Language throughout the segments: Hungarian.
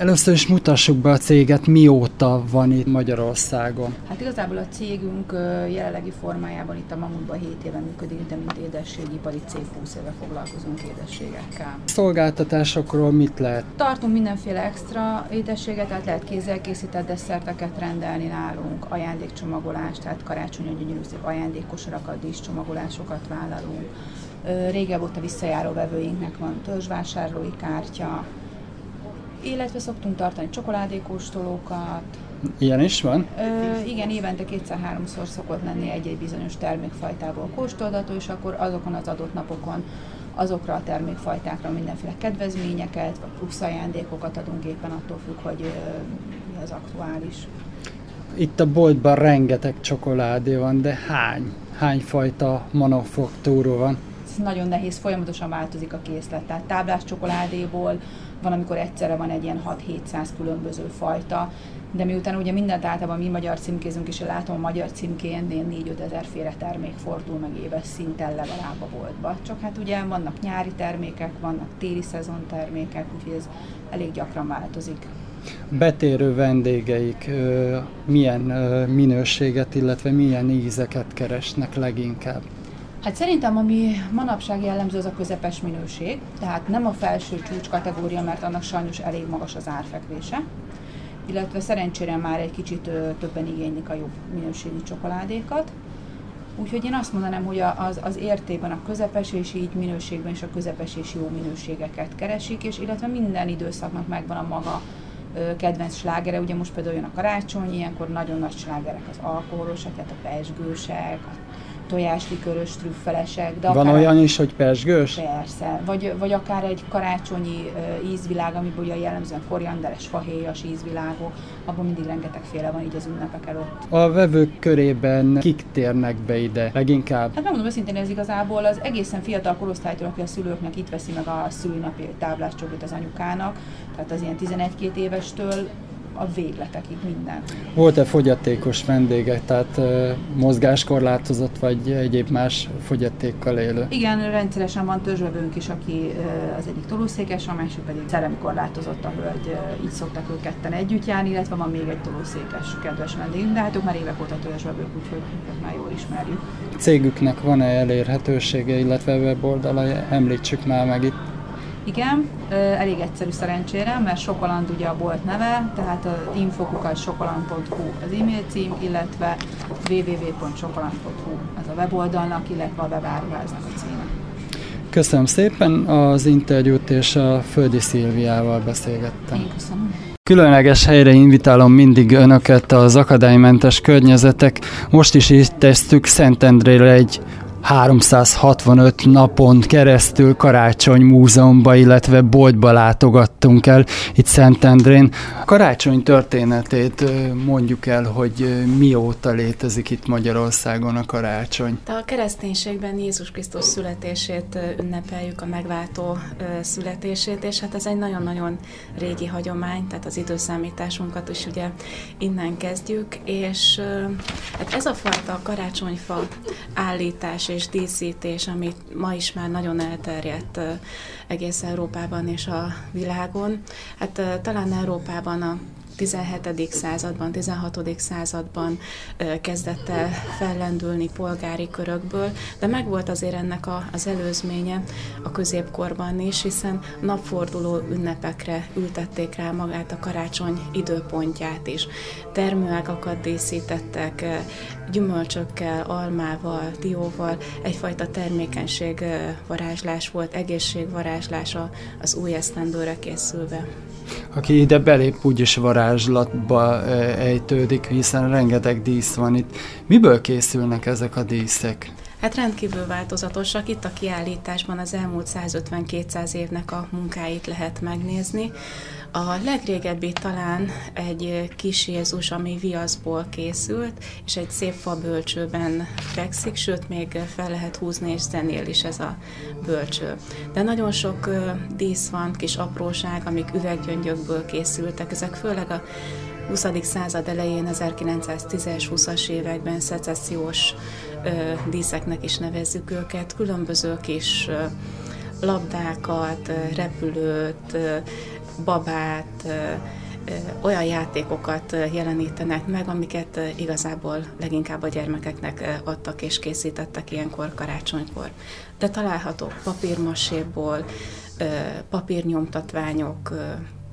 Először is mutassuk be a céget, mióta van itt Magyarországon. Hát igazából a cégünk jelenlegi formájában itt a Mamutban 7 éve működik, de mint édességipari cég 20 éve foglalkozunk édességekkel. Szolgáltatásokról mit lehet? Tartunk mindenféle extra édességet, tehát lehet kézzel készített desszerteket rendelni nálunk, ajándékcsomagolást, tehát karácsonyi gyönyörű szép ajándékkosarakat, díszcsomagolásokat vállalunk. Régebb óta visszajáró vevőinknek van törzsvásárlói kártya, illetve szoktunk tartani csokoládékóstolókat. Ilyen is van? Ö, igen, évente kétszer-háromszor szokott lenni egy-egy bizonyos termékfajtából kóstoldató, és akkor azokon az adott napokon azokra a termékfajtákra mindenféle kedvezményeket, vagy plusz ajándékokat adunk éppen attól függ, hogy ö, mi az aktuális. Itt a boltban rengeteg csokoládé van, de hány? Hány fajta manufaktúró van? Nagyon nehéz, folyamatosan változik a készlet. Tehát táblás csokoládéból van, amikor egyszerre van egy ilyen 6-700 különböző fajta, de miután ugye mindent általában mi magyar címkézünk, és látom a magyar címkén, én 4-5 ezer féle termék fordul meg éves szinten legalább a boltba. Csak hát ugye vannak nyári termékek, vannak téli szezon termékek, úgyhogy ez elég gyakran változik. Betérő vendégeik milyen minőséget, illetve milyen ízeket keresnek leginkább? Hát szerintem, ami manapság jellemző, az a közepes minőség, tehát nem a felső csúcs kategória, mert annak sajnos elég magas az árfekvése, illetve szerencsére már egy kicsit többen igénylik a jobb minőségű csokoládékat. Úgyhogy én azt mondanám, hogy az, az értében a közepes és így minőségben is a közepes és jó minőségeket keresik, és illetve minden időszaknak megvan a maga kedvenc slágere, ugye most például jön a karácsony, ilyenkor nagyon nagy slágerek az alkoholosak, tehát a pesgősek, a tojáslikörös, trüffelesek. De Van olyan is, hogy persgős? Persze, vagy, vagy akár egy karácsonyi ízvilág, amiből ugye jellemzően korianderes, fahéjas ízvilágok, abban mindig rengetegféle van így az ünnepek előtt. A vevők körében kik térnek be ide leginkább? Hát megmondom őszintén, ez igazából az egészen fiatal korosztálytól, aki a szülőknek itt veszi meg a szülőnapi tábláscsokot az anyukának, tehát az ilyen 11-2 évestől a végletekig minden. Volt-e fogyatékos vendégek, tehát mozgáskorlátozott, vagy egyéb más fogyatékkal élő? Igen, rendszeresen van törzsvevőnk is, aki az egyik tolószékes, a másik pedig szellemi korlátozott a hölgy, így szoktak ők ketten együtt járni, illetve van még egy tolószékes kedves vendégünk, de hát ők már évek óta törzsvevők, úgyhogy őket már jól ismerjük. Cégüknek van-e elérhetősége, illetve weboldala, említsük már meg itt. Igen, elég egyszerű szerencsére, mert Sokoland ugye a bolt neve, tehát infokukat sokoland.hu az e-mail cím, illetve www.sokoland.hu az a weboldalnak, illetve a webáruháznak a címe. Köszönöm szépen az interjút, és a Földi Szilviával beszélgettem. Én köszönöm. Különleges helyre invitálom mindig önöket az akadálymentes környezetek. Most is itt tesztük Szentendrére egy 365 napon keresztül Karácsony Múzeumba, illetve boltba látogattunk el itt Szentendrén. A karácsony történetét mondjuk el, hogy mióta létezik itt Magyarországon a karácsony. A kereszténységben Jézus Krisztus születését ünnepeljük, a megváltó születését, és hát ez egy nagyon-nagyon régi hagyomány, tehát az időszámításunkat is ugye innen kezdjük, és hát ez a fajta karácsonyfa állítás és díszítés, amit ma is már nagyon elterjedt egész Európában és a világon. Hát talán Európában a 17. században, 16. században kezdett el fellendülni polgári körökből, de megvolt azért ennek a, az előzménye a középkorban is, hiszen napforduló ünnepekre ültették rá magát a karácsony időpontját is. Termőágakat díszítettek, gyümölcsökkel, almával, dióval, egyfajta termékenység varázslás volt, egészségvarázslás az új esztendőre készülve aki ide belép, úgyis varázslatba ejtődik, hiszen rengeteg dísz van itt. Miből készülnek ezek a díszek? Hát rendkívül változatosak. Itt a kiállításban az elmúlt 150-200 évnek a munkáit lehet megnézni. A legrégebbi talán egy kis Jézus, ami viaszból készült, és egy szép fa bölcsőben fekszik, sőt, még fel lehet húzni, és zenél is ez a bölcső. De nagyon sok dísz van, kis apróság, amik üveggyöngyökből készültek. Ezek főleg a 20. század elején, 1910-es, 20-as években szecessziós díszeknek is nevezzük őket, különböző kis labdákat, repülőt, babát, olyan játékokat jelenítenek meg, amiket igazából leginkább a gyermekeknek adtak és készítettek ilyenkor karácsonykor. De találhatók papírmaséból, papírnyomtatványok,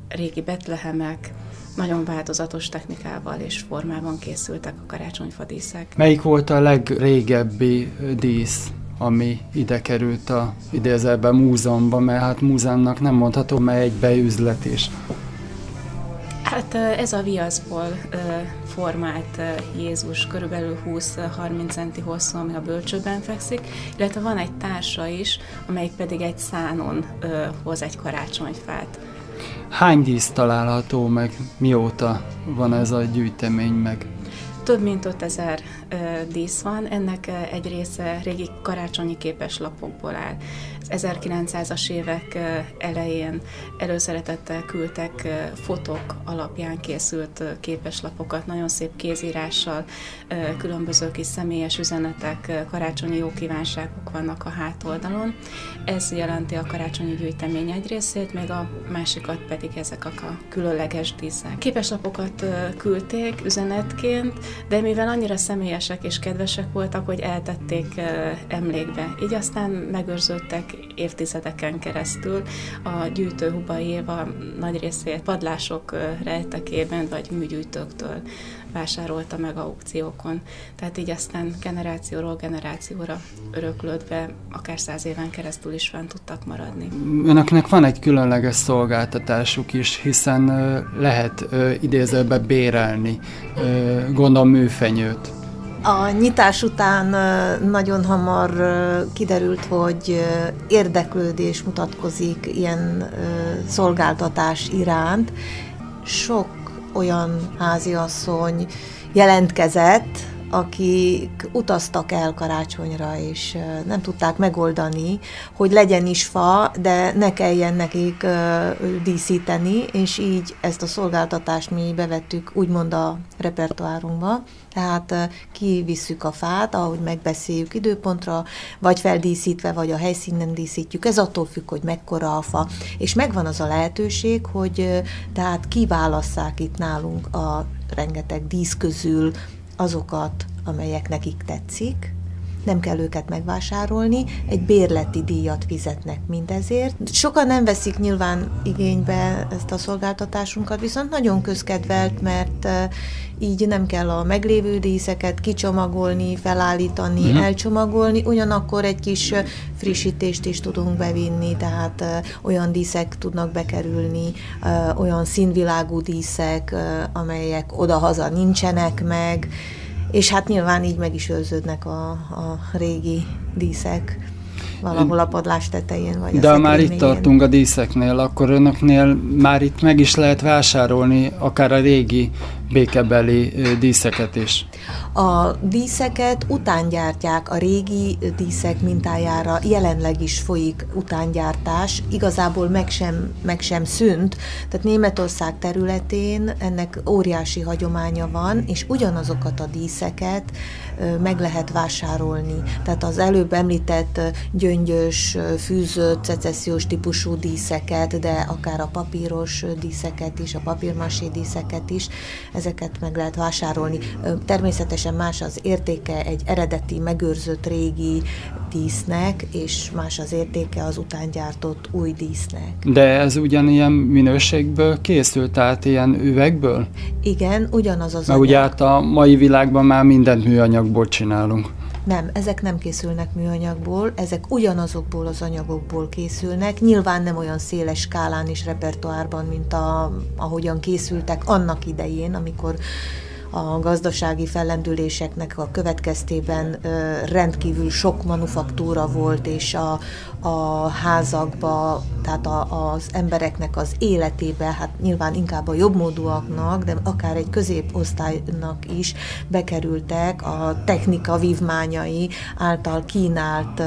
régi betlehemek, nagyon változatos technikával és formában készültek a karácsonyfadíszek. Melyik volt a legrégebbi dísz, ami ide került a idézelben múzeumban, mert hát múzeumnak nem mondható, mert egy beüzlet is. Hát ez a viaszból formált Jézus, körülbelül 20-30 centi hosszú, ami a bölcsőben fekszik, illetve van egy társa is, amelyik pedig egy szánon hoz egy karácsonyfát. Hány dísz található meg? Mióta van ez a gyűjtemény meg? Több mint 5000 dísz van, ennek egy része régi karácsonyi képes lapokból áll. 1900-as évek elején előszeretettel küldtek fotók alapján készült képeslapokat, nagyon szép kézírással, különböző kis személyes üzenetek, karácsonyi jó kívánságok vannak a hátoldalon. Ez jelenti a karácsonyi gyűjtemény egy részét, még a másikat pedig ezek a különleges díszek. Képeslapokat küldték üzenetként, de mivel annyira személyesek és kedvesek voltak, hogy eltették emlékbe. Így aztán megőrződtek évtizedeken keresztül a gyűjtő Éva nagy részét padlások rejtekében vagy műgyűjtőktől vásárolta meg aukciókon. Tehát így aztán generációról generációra öröklődve akár száz éven keresztül is fent tudtak maradni. Önöknek van egy különleges szolgáltatásuk is, hiszen lehet idézőbe bérelni, gondolom műfenyőt. A nyitás után nagyon hamar kiderült, hogy érdeklődés mutatkozik ilyen szolgáltatás iránt. Sok olyan háziasszony jelentkezett, akik utaztak el karácsonyra, és nem tudták megoldani, hogy legyen is fa, de ne kelljen nekik díszíteni, és így ezt a szolgáltatást mi bevettük úgymond a repertoárunkba. Tehát kivisszük a fát, ahogy megbeszéljük időpontra, vagy feldíszítve, vagy a helyszínen díszítjük. Ez attól függ, hogy mekkora a fa. És megvan az a lehetőség, hogy tehát kiválasszák itt nálunk a rengeteg dísz közül azokat, amelyek nekik tetszik, nem kell őket megvásárolni, egy bérleti díjat fizetnek mindezért. Sokan nem veszik nyilván igénybe ezt a szolgáltatásunkat, viszont nagyon közkedvelt, mert így nem kell a meglévő díszeket kicsomagolni, felállítani, uh-huh. elcsomagolni, ugyanakkor egy kis frissítést is tudunk bevinni, tehát olyan díszek tudnak bekerülni, olyan színvilágú díszek, amelyek oda-haza nincsenek meg, és hát nyilván így meg is őrződnek a, a régi díszek valahol a padlás tetején. Vagy De már itt tartunk a díszeknél, akkor önöknél már itt meg is lehet vásárolni akár a régi békebeli díszeket is. A díszeket utángyártják, a régi díszek mintájára jelenleg is folyik utángyártás, igazából meg sem, meg sem szűnt, tehát Németország területén ennek óriási hagyománya van, és ugyanazokat a díszeket meg lehet vásárolni. Tehát az előbb említett gyöngyös, fűzött, szecessziós típusú díszeket, de akár a papíros díszeket is, a papírmasé díszeket is, ezeket meg lehet vásárolni. Természetesen más az értéke egy eredeti, megőrzött régi dísznek, és más az értéke az utángyártott új dísznek. De ez ugyanilyen minőségből készült, tehát ilyen üvegből? Igen, ugyanaz az Mert ugye hát a mai világban már mindent műanyagból csinálunk. Nem, ezek nem készülnek műanyagból, ezek ugyanazokból az anyagokból készülnek, nyilván nem olyan széles skálán és repertoárban, mint a, ahogyan készültek annak idején, amikor a gazdasági fellendüléseknek a következtében rendkívül sok manufaktúra volt, és a, a házakba, tehát a, az embereknek az életébe, hát nyilván inkább a jobbmódúaknak, de akár egy középosztálynak is bekerültek a technika vívmányai által kínált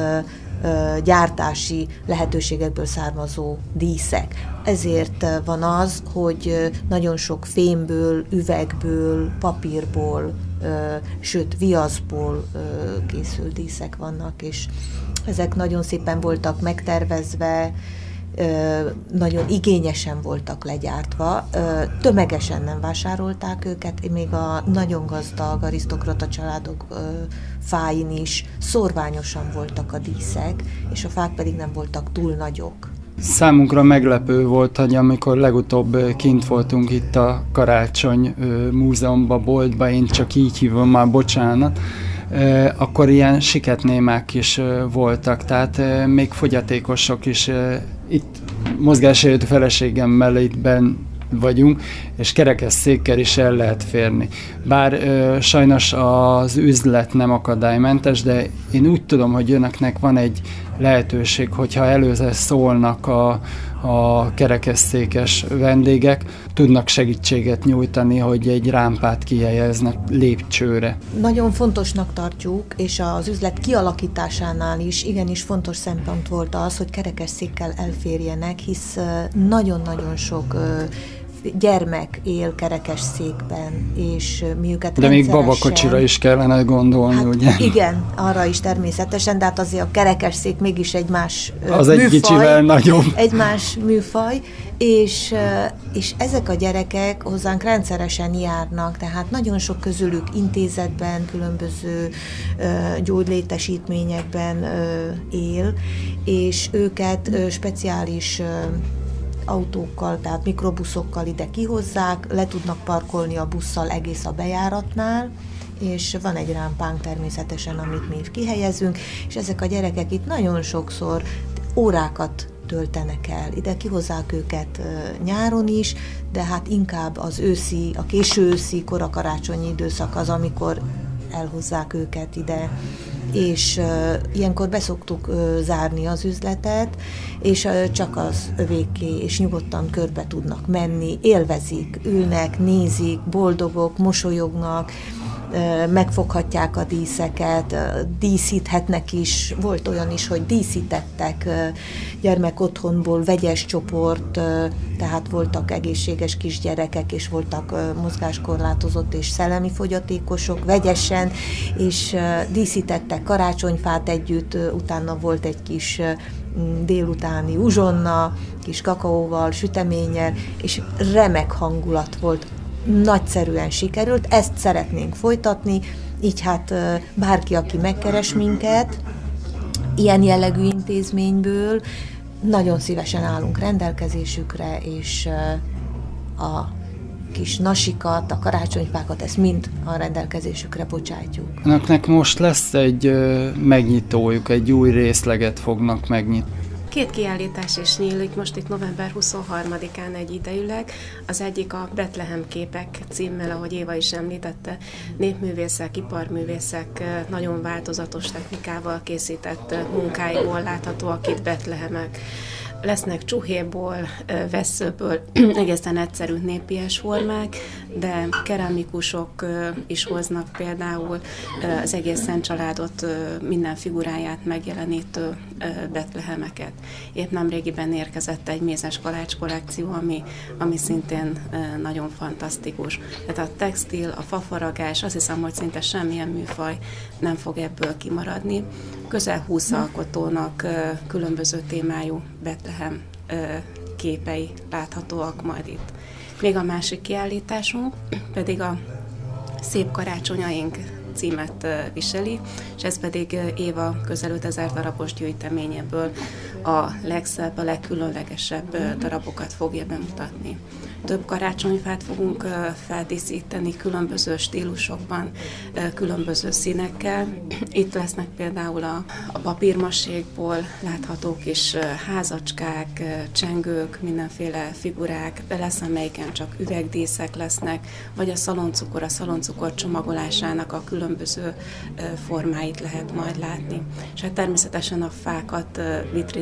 gyártási lehetőségekből származó díszek. Ezért van az, hogy nagyon sok fémből, üvegből, papírból, sőt viaszból készült díszek vannak, és ezek nagyon szépen voltak megtervezve, nagyon igényesen voltak legyártva, tömegesen nem vásárolták őket, még a nagyon gazdag arisztokrata családok fáin is szorványosan voltak a díszek, és a fák pedig nem voltak túl nagyok. Számunkra meglepő volt, hogy amikor legutóbb kint voltunk itt a Karácsony Múzeumban, boltba, én csak így hívom már, bocsánat, akkor ilyen siketnémák is voltak, tehát még fogyatékosok is itt mozgásérőt feleségemmel itt ben vagyunk, és kerekes székkel is el lehet férni. Bár ö, sajnos az üzlet nem akadálymentes, de én úgy tudom, hogy önöknek van egy lehetőség, hogyha előző szólnak a, a kerekesszékes vendégek, tudnak segítséget nyújtani, hogy egy rámpát kihelyeznek lépcsőre. Nagyon fontosnak tartjuk, és az üzlet kialakításánál is igenis fontos szempont volt az, hogy kerekesszékkel elférjenek, hisz nagyon-nagyon sok gyermek él kerekes székben, és mi őket De még babakocsira is kellene gondolni, hát ugye? Igen, arra is természetesen, de hát azért a kerekes szék mégis egy más Az műfaj, egy kicsivel nagyobb. Egy más műfaj, és, és ezek a gyerekek hozzánk rendszeresen járnak, tehát nagyon sok közülük intézetben, különböző gyógylétesítményekben él, és őket speciális autókkal, tehát mikrobuszokkal ide kihozzák, le tudnak parkolni a busszal egész a bejáratnál, és van egy rámpánk természetesen, amit mi kihelyezünk, és ezek a gyerekek itt nagyon sokszor órákat töltenek el. Ide kihozzák őket nyáron is, de hát inkább az őszi, a késő őszi, korakarácsonyi időszak az, amikor elhozzák őket ide és uh, ilyenkor beszoktuk uh, zárni az üzletet, és uh, csak az övéké, és nyugodtan körbe tudnak menni, élvezik, ülnek, nézik, boldogok, mosolyognak, megfoghatják a díszeket, díszíthetnek is. Volt olyan is, hogy díszítettek gyermek otthonból, vegyes csoport, tehát voltak egészséges kisgyerekek, és voltak mozgáskorlátozott és szellemi fogyatékosok vegyesen, és díszítettek karácsonyfát együtt, utána volt egy kis délutáni uzsonna, kis kakaóval, süteménnyel, és remek hangulat volt nagyszerűen sikerült, ezt szeretnénk folytatni, így hát bárki, aki megkeres minket, ilyen jellegű intézményből, nagyon szívesen állunk rendelkezésükre, és a kis nasikat, a karácsonyfákat, ezt mind a rendelkezésükre bocsátjuk. Önöknek most lesz egy megnyitójuk, egy új részleget fognak megnyitni. Két kiállítás is nyílik most itt november 23-án egy idejűleg. Az egyik a Betlehem képek címmel, ahogy Éva is említette, népművészek, iparművészek nagyon változatos technikával készített munkáiból láthatóak itt Betlehemek lesznek csuhéból, veszőből, egészen egyszerű népies formák, de keramikusok is hoznak például az egész Szent családot, minden figuráját megjelenítő betlehemeket. Épp nemrégiben érkezett egy mézes kalács kollekció, ami, ami szintén nagyon fantasztikus. Tehát a textil, a fafaragás, azt hiszem, hogy szinte semmilyen műfaj nem fog ebből kimaradni. Közel 20 alkotónak különböző témájú Betlehem képei láthatóak majd itt. Még a másik kiállításunk pedig a Szép karácsonyaink címet viseli, és ez pedig Éva közel 5000 darabos gyűjteményéből a legszebb, a legkülönlegesebb darabokat fogja bemutatni. Több karácsonyfát fogunk feldíszíteni különböző stílusokban, különböző színekkel. Itt lesznek például a, a papírmasékból látható kis házacskák, csengők, mindenféle figurák, de lesz amelyiken csak üvegdíszek lesznek, vagy a szaloncukor, a szaloncukor csomagolásának a különböző formáit lehet majd látni. És hát természetesen a fákat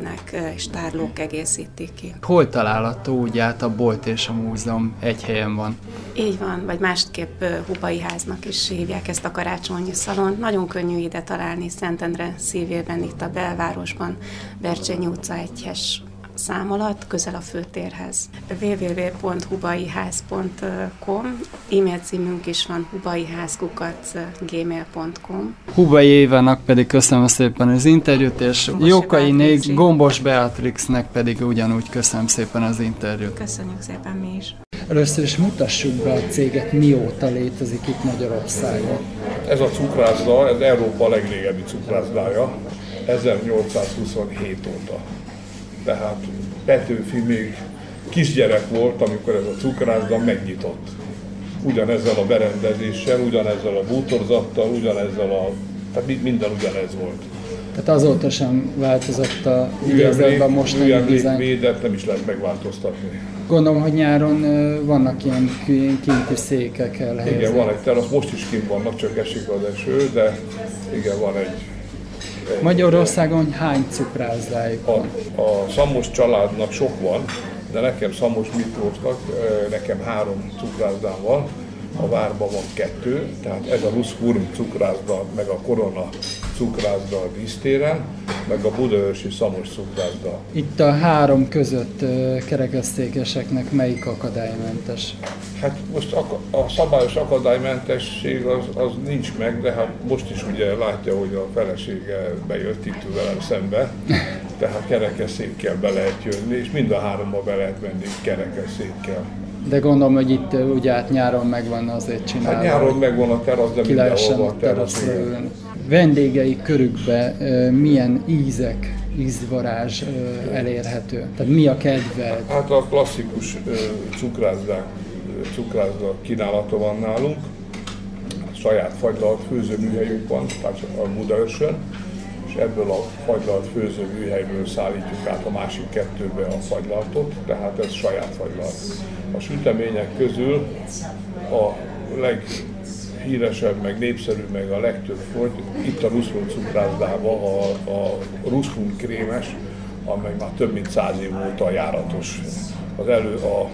vitrinek és tárlók egészítik ki. Hol található úgy át a bolt és a múzeum egy helyen van. Így van, vagy másképp Hubai háznak is hívják ezt a karácsonyi szalon. Nagyon könnyű ide találni Szentendre szívében, itt a belvárosban, Bercsényi utca egyhes szám alatt, közel a főtérhez. www.hubaiház.com e-mail címünk is van hubaiházkukat gmail.com Hubai Évának pedig köszönöm szépen az interjút, és Jókai Nég, Gombos Beatrixnek pedig ugyanúgy köszönöm szépen az interjút. Köszönjük szépen mi is. Először is mutassuk be a céget, mióta létezik itt Magyarországon. Ez a cukrászda, ez Európa legrégebbi cukrászdája, 1827 óta. Tehát Petőfi még kisgyerek volt, amikor ez a cukrászda megnyitott. Ugyanezzel a berendezéssel, ugyanezzel a bútorzattal, ugyanezzel a... Tehát minden ugyanez volt. Tehát azóta sem változott a idézetben mostani dizájn. védet nem is lehet megváltoztatni. Gondolom, hogy nyáron vannak ilyen kinti székek elhelyezve. Igen, van egy terasz, most is kint vannak, csak esik az eső, de igen, van egy Magyarországon hány cukrászdájuk van? A, a Szamos családnak sok van, de nekem Szamos Miklósnak, nekem három cukrászdám van, a várban van kettő, tehát ez a Ruszfurm cukrászda, meg a Korona cukrászda a dísztéren, meg a Budaörsi Szamos cukrászda. Itt a három között kerekesztékeseknek melyik akadálymentes? Hát most a, a szabályos akadálymentesség az, az nincs meg, de hát most is ugye látja, hogy a felesége bejött itt velem szembe, tehát kerekesszékkel be lehet jönni, és mind a háromba be lehet menni kerekesszékkel. De gondolom, hogy itt ugye át nyáron megvan azért csinálva. Hát nyáron megvan a terasz, de mindenhol van terasz. Vendégei körükbe milyen ízek, ízvarázs elérhető? Tehát mi a kedved? Hát a klasszikus cukrászdák, cukrászda kínálata van nálunk. Saját fagylalt főzőműhelyünk van, tehát a Budaörsön és ebből a fagylalt főzőműhelyből szállítjuk át a másik kettőbe a fagylaltot, tehát ez saját fagylalt. A sütemények közül a leghíresebb, meg népszerűbb, meg a legtöbb fogy itt a Ruszlun cukrászdában a, a Ruszlun krémes, amely már több mint száz év óta járatos. Az elő a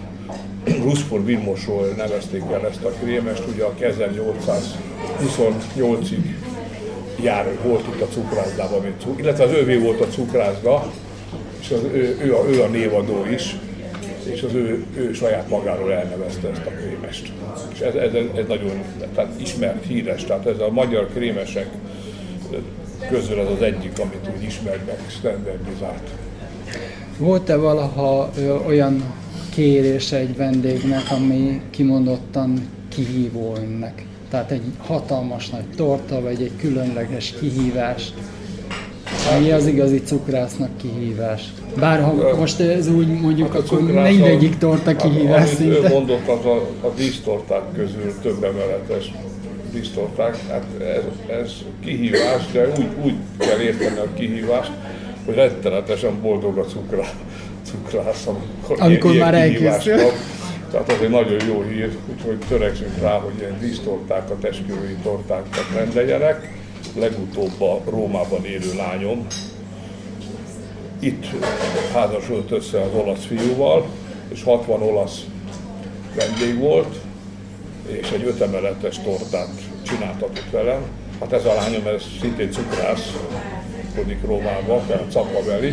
Ruszfur Vilmosról nevezték el ezt a krémest, ugye a 1828-ig jár, volt itt a cukrászdában, illetve az ővé volt a cukrászda, és az, ő, ő, a, ő a névadó is, és az ő, ő saját magáról elnevezte ezt a krémest. És ez, ez, ez nagyon tehát ismert, híres, tehát ez a magyar krémesek közül az az egyik, amit úgy ismernek, standardizált. Volt-e valaha ö, olyan kérése egy vendégnek, ami kimondottan kihívó önnek? Tehát egy hatalmas nagy torta, vagy egy különleges kihívás. Mi az igazi cukrásznak kihívás? Bár ha most ez úgy mondjuk, hát akkor mindegyik torta kihívás amit szinte. ő mondott, az a, a dísztorták közül több emeletes dísztorták, hát ez, ez kihívás, de úgy, úgy kell érteni a kihívást, hogy rettenetesen boldog a cukra, cukrász, amikor, amikor ilyen, már elkészül. Tehát az egy nagyon jó hír, úgyhogy törekszünk rá, hogy ilyen dísztortákat, esküvői tortákat rendeljenek. Legutóbb a Rómában élő lányom. Itt házasult össze az olasz fiúval, és 60 olasz vendég volt, és egy ötemeletes tortát csináltatott velem. Hát ez a lányom, ez szintén cukrász, kodik Rómában, tehát Capabeli,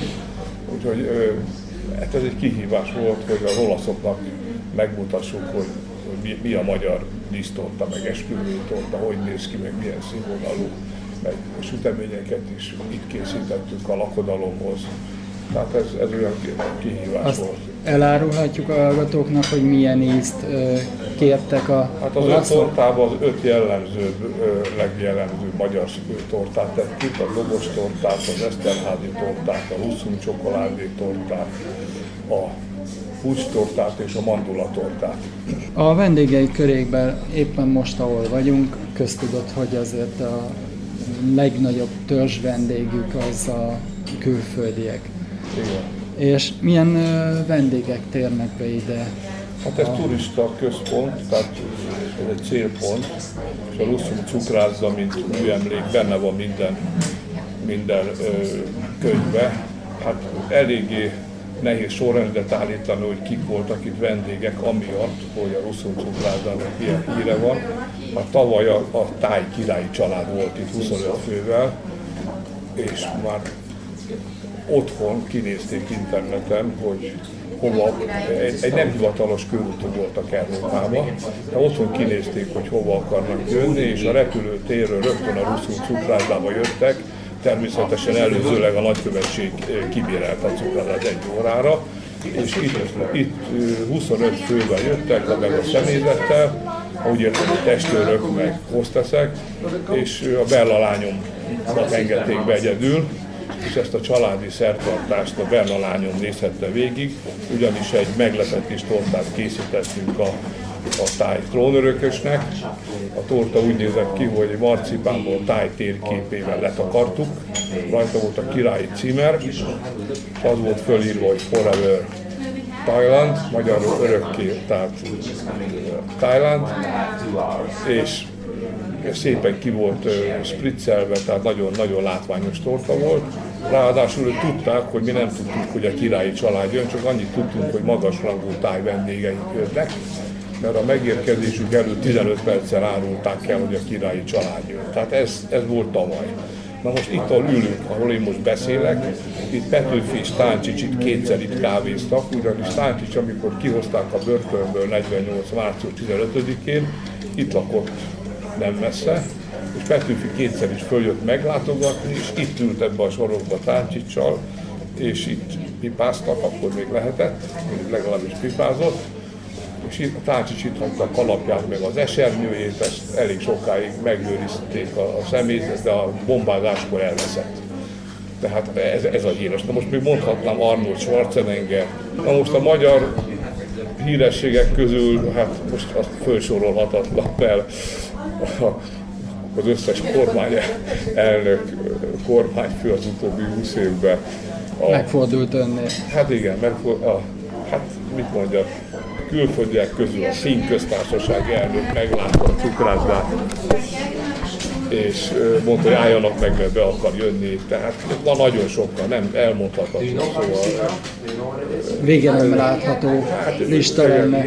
úgyhogy hát ez egy kihívás volt, hogy az olaszoknak megmutassuk, hogy, hogy mi, mi a magyar dísztorta, meg esküvői torta, hogy néz ki, meg milyen színvonalú, meg süteményeket is itt készítettük a lakodalomhoz. Tehát ez, ez olyan kihívás Azt volt. Elárulhatjuk a hallgatóknak, hogy milyen ízt ö, kértek a Hát az öt tortában az öt jellemző, ö, legjellemző magyar tortát tettük, a dobos tortát, az eszterházi tortát, a ruszum csokoládé tortát, a hústortát és a mandulatortát. A vendégei körékben éppen most, ahol vagyunk, köztudott, hogy azért a legnagyobb törzs vendégük az a külföldiek. Igen. És milyen vendégek térnek be ide? Hát ez turista központ, tehát ez egy célpont, és a Russzum cukrászda, mint műemlék, benne van minden, minden ö, könyvbe. Hát eléggé nehéz sorrendet állítani, hogy kik voltak itt vendégek, amiatt, hogy a Russzum cukrászdának ilyen híre van. Hát tavaly a, a táj királyi család volt itt 25 fővel, és már otthon kinézték interneten, hogy hova, egy, egy nem hivatalos körútú voltak Európában, de otthon kinézték, hogy hova akarnak jönni, és a repülőtérről rögtön a Ruszul cukrászdába jöttek, természetesen előzőleg a nagykövetség kibírált a cukrádát egy órára, és itt, itt 25 fővel jöttek, meg a személyzettel, úgy értem, hogy testőrök, meg hozteszek, és a Bella lányomnak engedték be egyedül, és ezt a családi szertartást a Berna lányom nézhette végig, ugyanis egy meglepetés tortát készítettünk a, a táj trónörökösnek. A torta úgy nézett ki, hogy marcipánból táj térképével letakartuk, rajta volt a királyi címer, és az volt fölírva, hogy Forever Thailand, magyarul örökké, tehát Thailand, és szépen ki volt spriccelve, tehát nagyon-nagyon látványos torta volt. Ráadásul tudták, hogy mi nem tudtuk, hogy a királyi család jön, csak annyit tudtunk, hogy magasrangú táj vendégeink jönnek, mert a megérkezésük előtt 15 perccel árulták el, hogy a királyi család jön. Tehát ez, ez volt tavaly. Na most itt ahol ülünk, ahol én most beszélek, itt Petőfi és Táncsics kétszer itt kávéztak, ugyanis Táncsics, amikor kihozták a börtönből 48. március 15-én, itt lakott nem messze, és Petőfi kétszer is följött meglátogatni, és itt ült ebbe a sorokba Táncsicsal, és itt pipáztak, akkor még lehetett, legalábbis pipázott, a hagyta a kalapját, meg az esernyőjét, ezt elég sokáig megőrizték a, a szemét, de a bombázáskor elveszett. Tehát ez, ez a híres. Na most még mondhatnám Arnold Schwarzenegger. Na most a magyar hírességek közül, hát most azt felsorolhatatlan, mert az összes kormány elnök, kormányfő az utóbbi 20 évben. A, megfordult önnél. Hát igen, megfordult, hát mit mondjak, külföldiek közül a színköztársaság elnök meglátta a cukrászdát, és mondta, hogy álljanak meg, mert be akar jönni. Tehát van nagyon sokkal, nem elmondhatatlan. Szóval, Vége nem látható hát, lista lenne.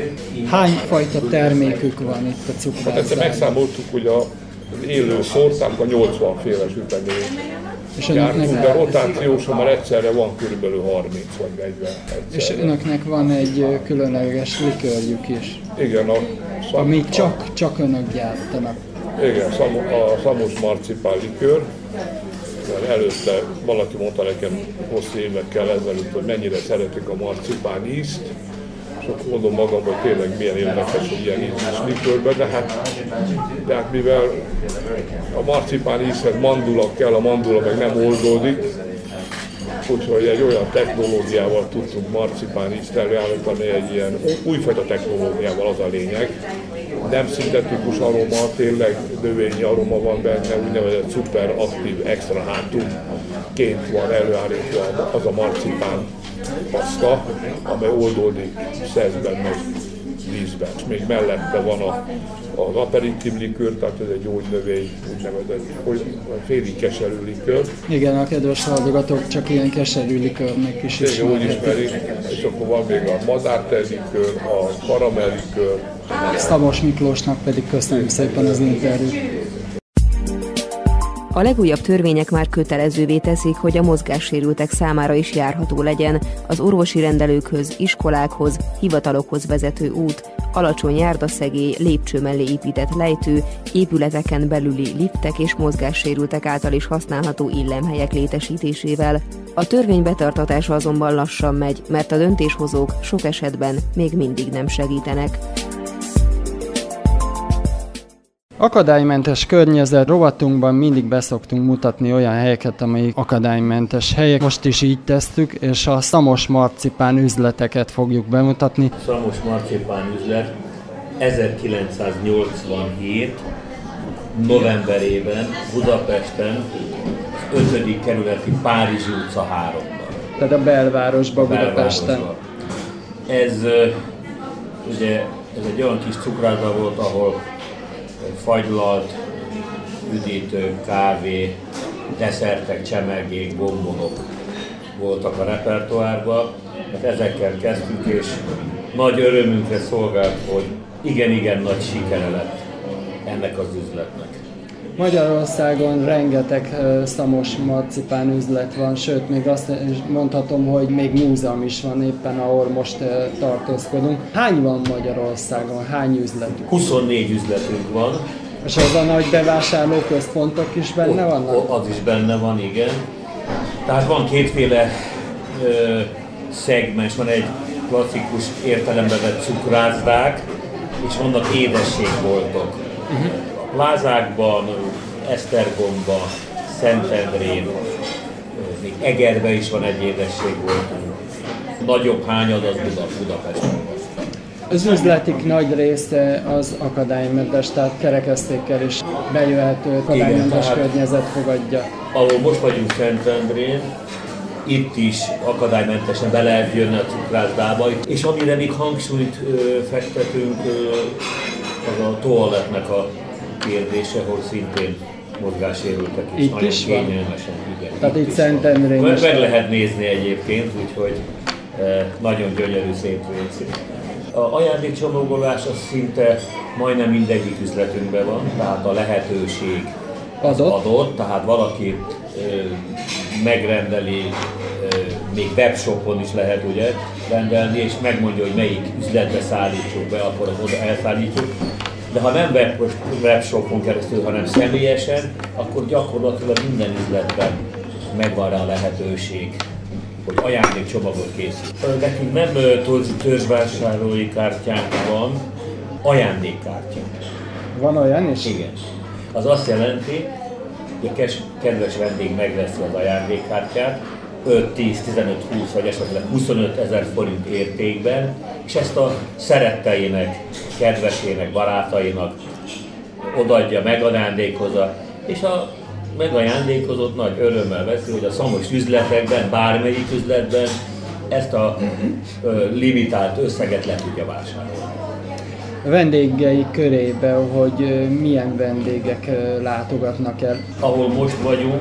Hány fajta termékük van itt a cukrászdában? Hát egyszer megszámoltuk, hogy a élő a 80 féle sütemény. És gyártunk, de rotációsan már egyszerre van körülbelül 30 vagy 40. Egyszerre. És önöknek van egy különleges likörjük is. Igen, a szam, Amit csak, csak önök gyártanak. Igen, a szamos marcipál likőr, mert előtte valaki mondta nekem hosszú évekkel ezelőtt, hogy mennyire szeretik a marcipán ízt, és akkor mondom magam, hogy tényleg milyen érdekes, hogy ilyen ízlés likőrbe, de hát, de hát mivel a marcipán ízhez mandula kell, a mandula meg nem oldódik, úgyhogy egy olyan technológiával tudtunk marcipán ízt előállítani, egy ilyen újfajta technológiával az a lényeg. Nem szintetikus aroma, tényleg növényi aroma van benne, úgynevezett szuper aktív extra hátumként van előállítva az a marcipán paszta, amely oldódik szezben meg vízben. És még mellette van a, az aperitív likőr, tehát ez egy gyógynövény, úgynevezett, hogy félig keserű likőr. Igen, a kedves hallgatók csak ilyen keserű likőrnek is Igen, úgy ismerik, és akkor van még a madárter likőr, a karamell likőr. Szamos Miklósnak pedig köszönöm szépen az interjút. A legújabb törvények már kötelezővé teszik, hogy a mozgássérültek számára is járható legyen az orvosi rendelőkhöz, iskolákhoz, hivatalokhoz vezető út, alacsony járdaszegély, lépcső mellé épített lejtő, épületeken belüli liftek és mozgássérültek által is használható illemhelyek létesítésével. A törvény betartatása azonban lassan megy, mert a döntéshozók sok esetben még mindig nem segítenek. Akadálymentes környezet rovatunkban mindig beszoktunk mutatni olyan helyeket, amelyik akadálymentes helyek. Most is így tesztük, és a Szamos Marcipán üzleteket fogjuk bemutatni. Szamos Marcipán üzlet 1987 novemberében Budapesten 5. kerületi Párizsi utca 3-ban. Tehát a belvárosban, Budapesten. Ez ugye ez egy olyan kis cukrászda volt, ahol fagylalt, üdítő, kávé, desszertek, csemegék, bombonok voltak a repertoárban. Hát ezekkel kezdtük, és nagy örömünkre szolgált, hogy igen-igen nagy sikere lett ennek az üzletnek. Magyarországon rengeteg szamos marcipán üzlet van, sőt, még azt mondhatom, hogy még múzeum is van éppen, ahol most tartózkodunk. Hány van Magyarországon? Hány üzlet? 24 üzletünk van. És az a nagy bevásárlóközpontok is benne vannak? Az is benne van, igen. Tehát van kétféle ö, szegmens, van egy klasszikus értelembe vett cukrászdák, és vannak édességboltok. Uh-huh. A plázákban, Esztergomba, Szentendrén, még Egerbe is van egy édességboltunk. Nagyobb hányad az Buda, Budapesten az üzletik nagy része az akadálymentes, tehát kerekesztékkel is bejöhető akadálymentes környezet fogadja. Ahol most vagyunk Szentendrén, itt is akadálymentesen be lehet jönni a cukrászdába, és amire még hangsúlyt ö, fektetünk, ö, az a toalettnek a kérdése, ahol szintén mozgásérültek is itt nagyon is kényelmesen. Igen, Tehát itt, itt Szentendrén Meg, meg lehet nézni egyébként, úgyhogy e, nagyon gyönyörű, szép vécé. A ajándékcsomagolás az szinte majdnem mindegyik üzletünkben van, tehát a lehetőség adott, adott tehát valaki megrendeli, még webshopon is lehet ugye rendelni, és megmondja, hogy melyik üzletbe szállítsuk be, akkor az oda elszállítjuk. De ha nem webshopon keresztül, hanem személyesen, akkor gyakorlatilag minden üzletben megvan rá a lehetőség, hogy ajándékcsomagot készít. Nekünk nem törzsvásárlói kártyánk van, ajándékkártyánk. Van olyan is? Igen. Az azt jelenti, hogy a kedves vendég megveszi az ajándékkártyát, 5, 10, 15, 20 vagy esetleg 25 ezer forint értékben, és ezt a szeretteinek, kedvesének, barátainak odaadja, megajándékozza, és a megajándékozott nagy örömmel veszi, hogy a szamos üzletekben, bármelyik üzletben ezt a ö, limitált összeget le tudja vásárolni vendégei körébe, hogy milyen vendégek látogatnak el. Ahol most vagyunk,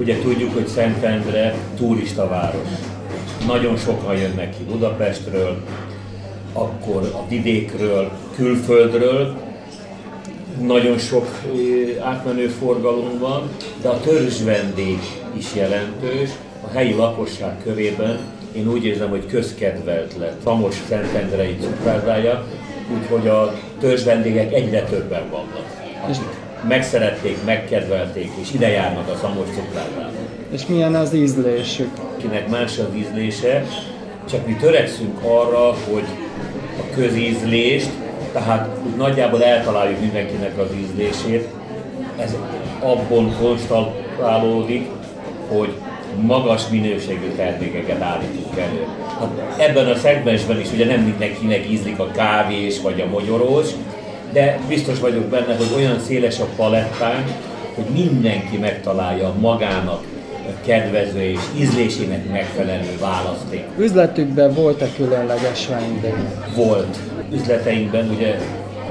ugye tudjuk, hogy Szentendre turista város. Nagyon sokan jönnek ki Budapestről, akkor a vidékről, külföldről, nagyon sok átmenő forgalom van, de a törzs vendég is jelentős. A helyi lakosság körében én úgy érzem, hogy közkedvelt lett. Szamos Szentendrei cukrázdája, úgyhogy a törzs vendégek egyre többen vannak, akik megszerették, megkedvelték, és ide járnak a Szamos cukrásdába. És milyen az ízlésük? Kinek más az ízlése, csak mi törekszünk arra, hogy a közízlést, tehát úgy nagyjából eltaláljuk mindenkinek az ízlését, ez abból konstatálódik, hogy magas minőségű termékeket állítunk elő. Hát ebben a szegmensben is ugye nem mindenkinek ízlik a kávés vagy a mogyorós, de biztos vagyok benne, hogy olyan széles a palettánk, hogy mindenki megtalálja magának kedvező és ízlésének megfelelő választék. Üzletükben volt-e különleges vendég? Volt. Üzleteinkben ugye,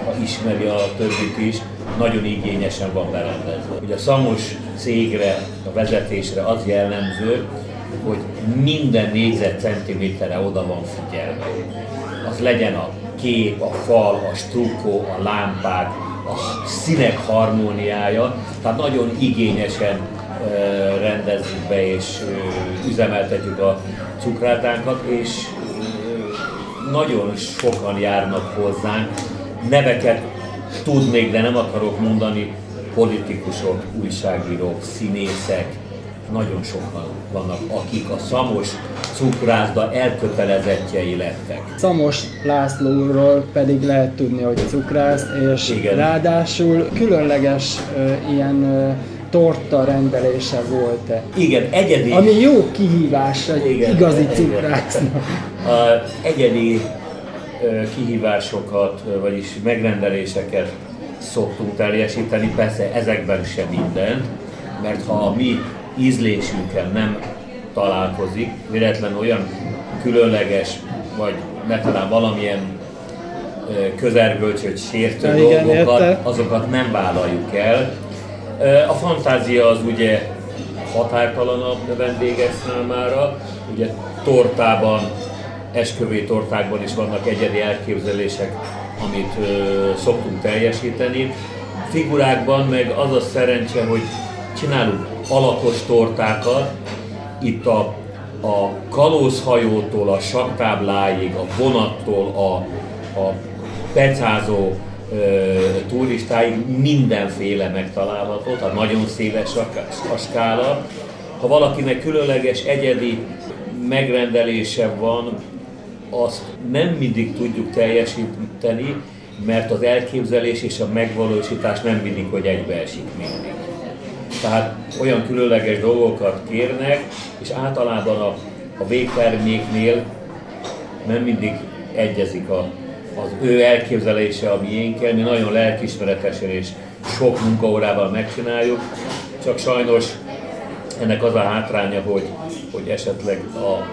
ha ismeri a többit is, nagyon igényesen van berendezve. Ugye a szamos cégre, a vezetésre az jellemző, hogy minden négyzetcentiméterre oda van figyelve. Az legyen a kép, a fal, a strukkó, a lámpák, a színek harmóniája, tehát nagyon igényesen rendezzük be és üzemeltetjük a cukrátánkat, és nagyon sokan járnak hozzánk, neveket tudnék, de nem akarok mondani, politikusok, újságírók, színészek, nagyon sokan vannak, akik a Szamos cukrászda elkötelezettjei lettek. Szamos Lászlóról pedig lehet tudni, hogy cukrász, és Igen. ráadásul különleges uh, ilyen uh, torta rendelése volt-e? Igen, egyedi. Ami jó kihívás egy igen, igazi cukrásznak. Egyedi kihívásokat, vagyis megrendeléseket szoktunk teljesíteni, persze ezekben sem mindent, mert ha a mi ízlésünkkel nem találkozik, véletlen olyan különleges, vagy ne talán valamilyen közelgölcsöt sértő Igen, dolgokat, azokat nem vállaljuk el. A fantázia az ugye határtalanabb vendégek számára, ugye tortában esküvői tortákban is vannak egyedi elképzelések, amit ö, szoktunk teljesíteni, figurákban meg az a szerencse, hogy csinálunk alakos tortákat, itt a, a kalózhajótól a saktábláig, a vonattól a, a pecázó turistáig mindenféle megtalálható, tehát nagyon széles a, skála. Ha valakinek különleges, egyedi megrendelése van, azt nem mindig tudjuk teljesíteni, mert az elképzelés és a megvalósítás nem mindig, hogy egybeesik mindig. Tehát olyan különleges dolgokat kérnek, és általában a, a végterméknél nem mindig egyezik a, az ő elképzelése a miénkkel. Mi nagyon lelkismeretesen és sok munkaórával megcsináljuk, csak sajnos ennek az a hátránya, hogy, hogy esetleg a,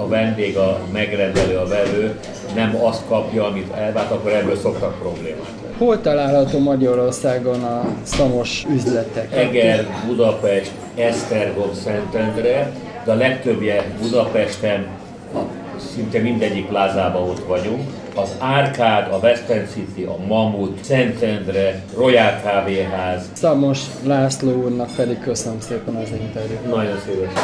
a vendég, a megrendelő, a vevő nem azt kapja, amit elvált, akkor ebből szoktak problémát. Hol található Magyarországon a szamos üzletek? Eger, Budapest, Esztergom, Szentendre, de a legtöbbje Budapesten, szinte mindegyik plázában ott vagyunk. Az Árkád, a West End City, a Mamut, Szentendre, Royal Kávéház. Szamos László úrnak pedig köszönöm szépen az interjút. Nagyon szívesen.